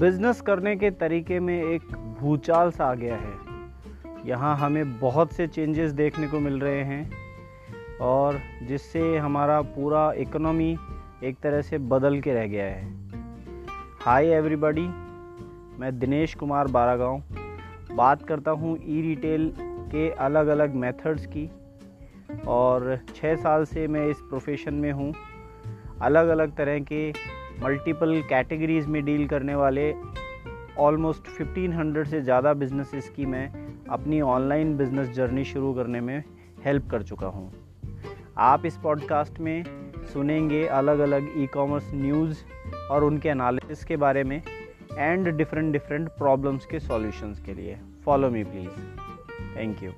Business करने के तरीके में एक भूचाल सा आ गया है। यहाँ हमें बहुत से चेंजेस देखने को मिल रहे हैं और जिससे हमारा पूरा इकोनॉमी एक तरह से बदल के रह गया है। हाय एवरीबॉडी मैं दिनेश कुमार बारागांव। बात करता हूँ ई रिटेल के अलग अलग मेथड्स की और छः साल से मैं इस प्रोफेशन में हूँ। अलग अलग तरह के मल्टीपल कैटेगरीज़ में डील करने वाले ऑलमोस्ट 1500 से ज़्यादा बिजनेसेस की मैं अपनी ऑनलाइन बिज़नेस जर्नी शुरू करने में हेल्प कर चुका हूँ। आप इस पॉडकास्ट में सुनेंगे अलग अलग ई कॉमर्स न्यूज़ और उनके एनालिसिस के बारे में एंड डिफरेंट डिफरेंट प्रॉब्लम्स के सॉल्यूशंस के लिए। Follow me please thank you